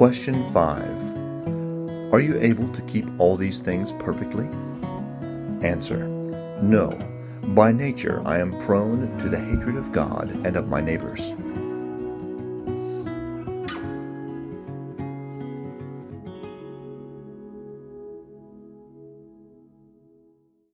Question 5. Are you able to keep all these things perfectly? Answer. No. By nature I am prone to the hatred of God and of my neighbors.